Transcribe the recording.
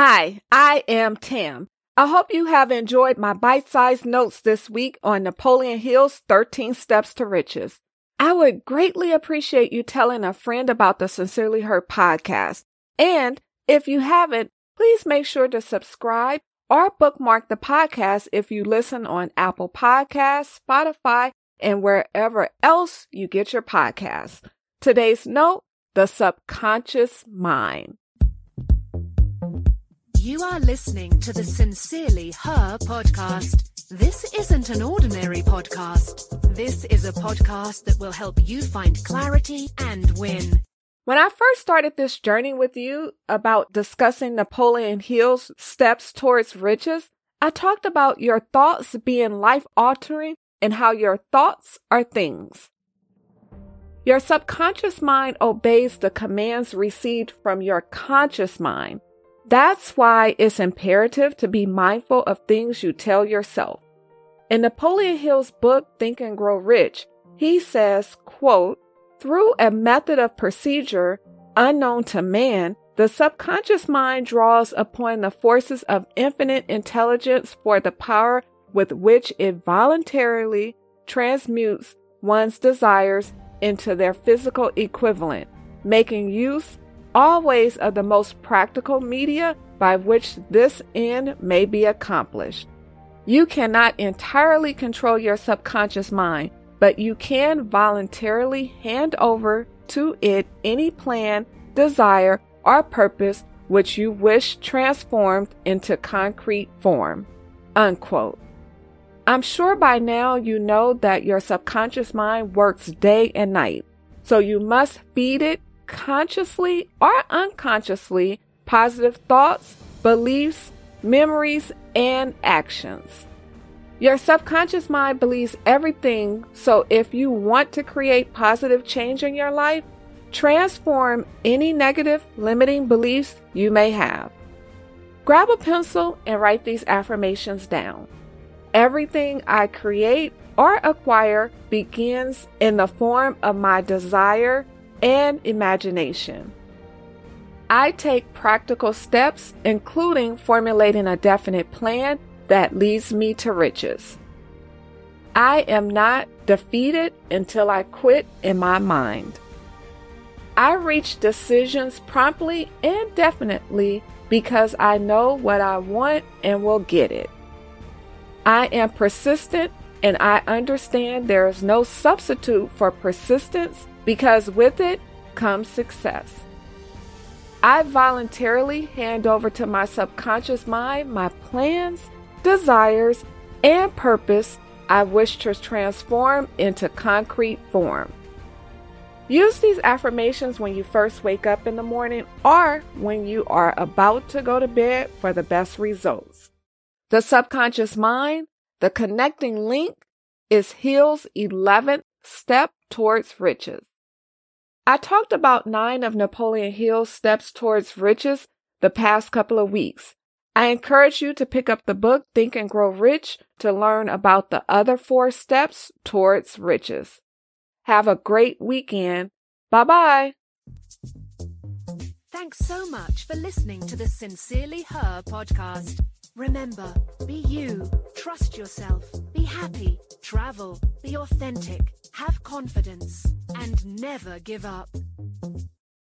Hi, I am Tam. I hope you have enjoyed my bite sized notes this week on Napoleon Hill's 13 Steps to Riches. I would greatly appreciate you telling a friend about the Sincerely Her podcast. And if you haven't, please make sure to subscribe or bookmark the podcast if you listen on Apple Podcasts, Spotify, and wherever else you get your podcasts. Today's note the subconscious mind. You are listening to the Sincerely Her podcast. This isn't an ordinary podcast. This is a podcast that will help you find clarity and win. When I first started this journey with you about discussing Napoleon Hill's steps towards riches, I talked about your thoughts being life altering and how your thoughts are things. Your subconscious mind obeys the commands received from your conscious mind. That's why it's imperative to be mindful of things you tell yourself. In Napoleon Hill's book, Think and Grow Rich, he says, quote, through a method of procedure unknown to man, the subconscious mind draws upon the forces of infinite intelligence for the power with which it voluntarily transmutes one's desires into their physical equivalent, making use always of the most practical media by which this end may be accomplished. You cannot entirely control your subconscious mind, but you can voluntarily hand over to it any plan, desire, or purpose which you wish transformed into concrete form. Unquote. I'm sure by now you know that your subconscious mind works day and night, so you must feed it consciously or unconsciously positive thoughts, beliefs, memories, and actions. Your subconscious mind believes everything, so if you want to create positive change in your life, transform any negative limiting beliefs you may have. Grab a pencil and write these affirmations down. Everything I create or acquire begins in the form of my desire and imagination. I take practical steps, including formulating a definite plan that leads me to riches. I am not defeated until I quit in my mind. I reach decisions promptly and definitely because I know what I want and will get it. I am persistent and I understand there is no substitute for persistence because with it comes success. I voluntarily hand over to my subconscious mind my plans desires, and purpose I wish to transform into concrete form. Use these affirmations when you first wake up in the morning or when you are about to go to bed for the best results. The subconscious mind, the connecting link, is Hill's 11th step towards riches. I talked about nine of Napoleon Hill's steps towards riches the past couple of weeks. I encourage you to pick up the book Think and Grow Rich to learn about the other four steps towards riches. Have a great weekend. Bye bye. Thanks so much for listening to the Sincerely Her podcast. Remember, be you, trust yourself, be happy, travel, be authentic, have confidence, and never give up.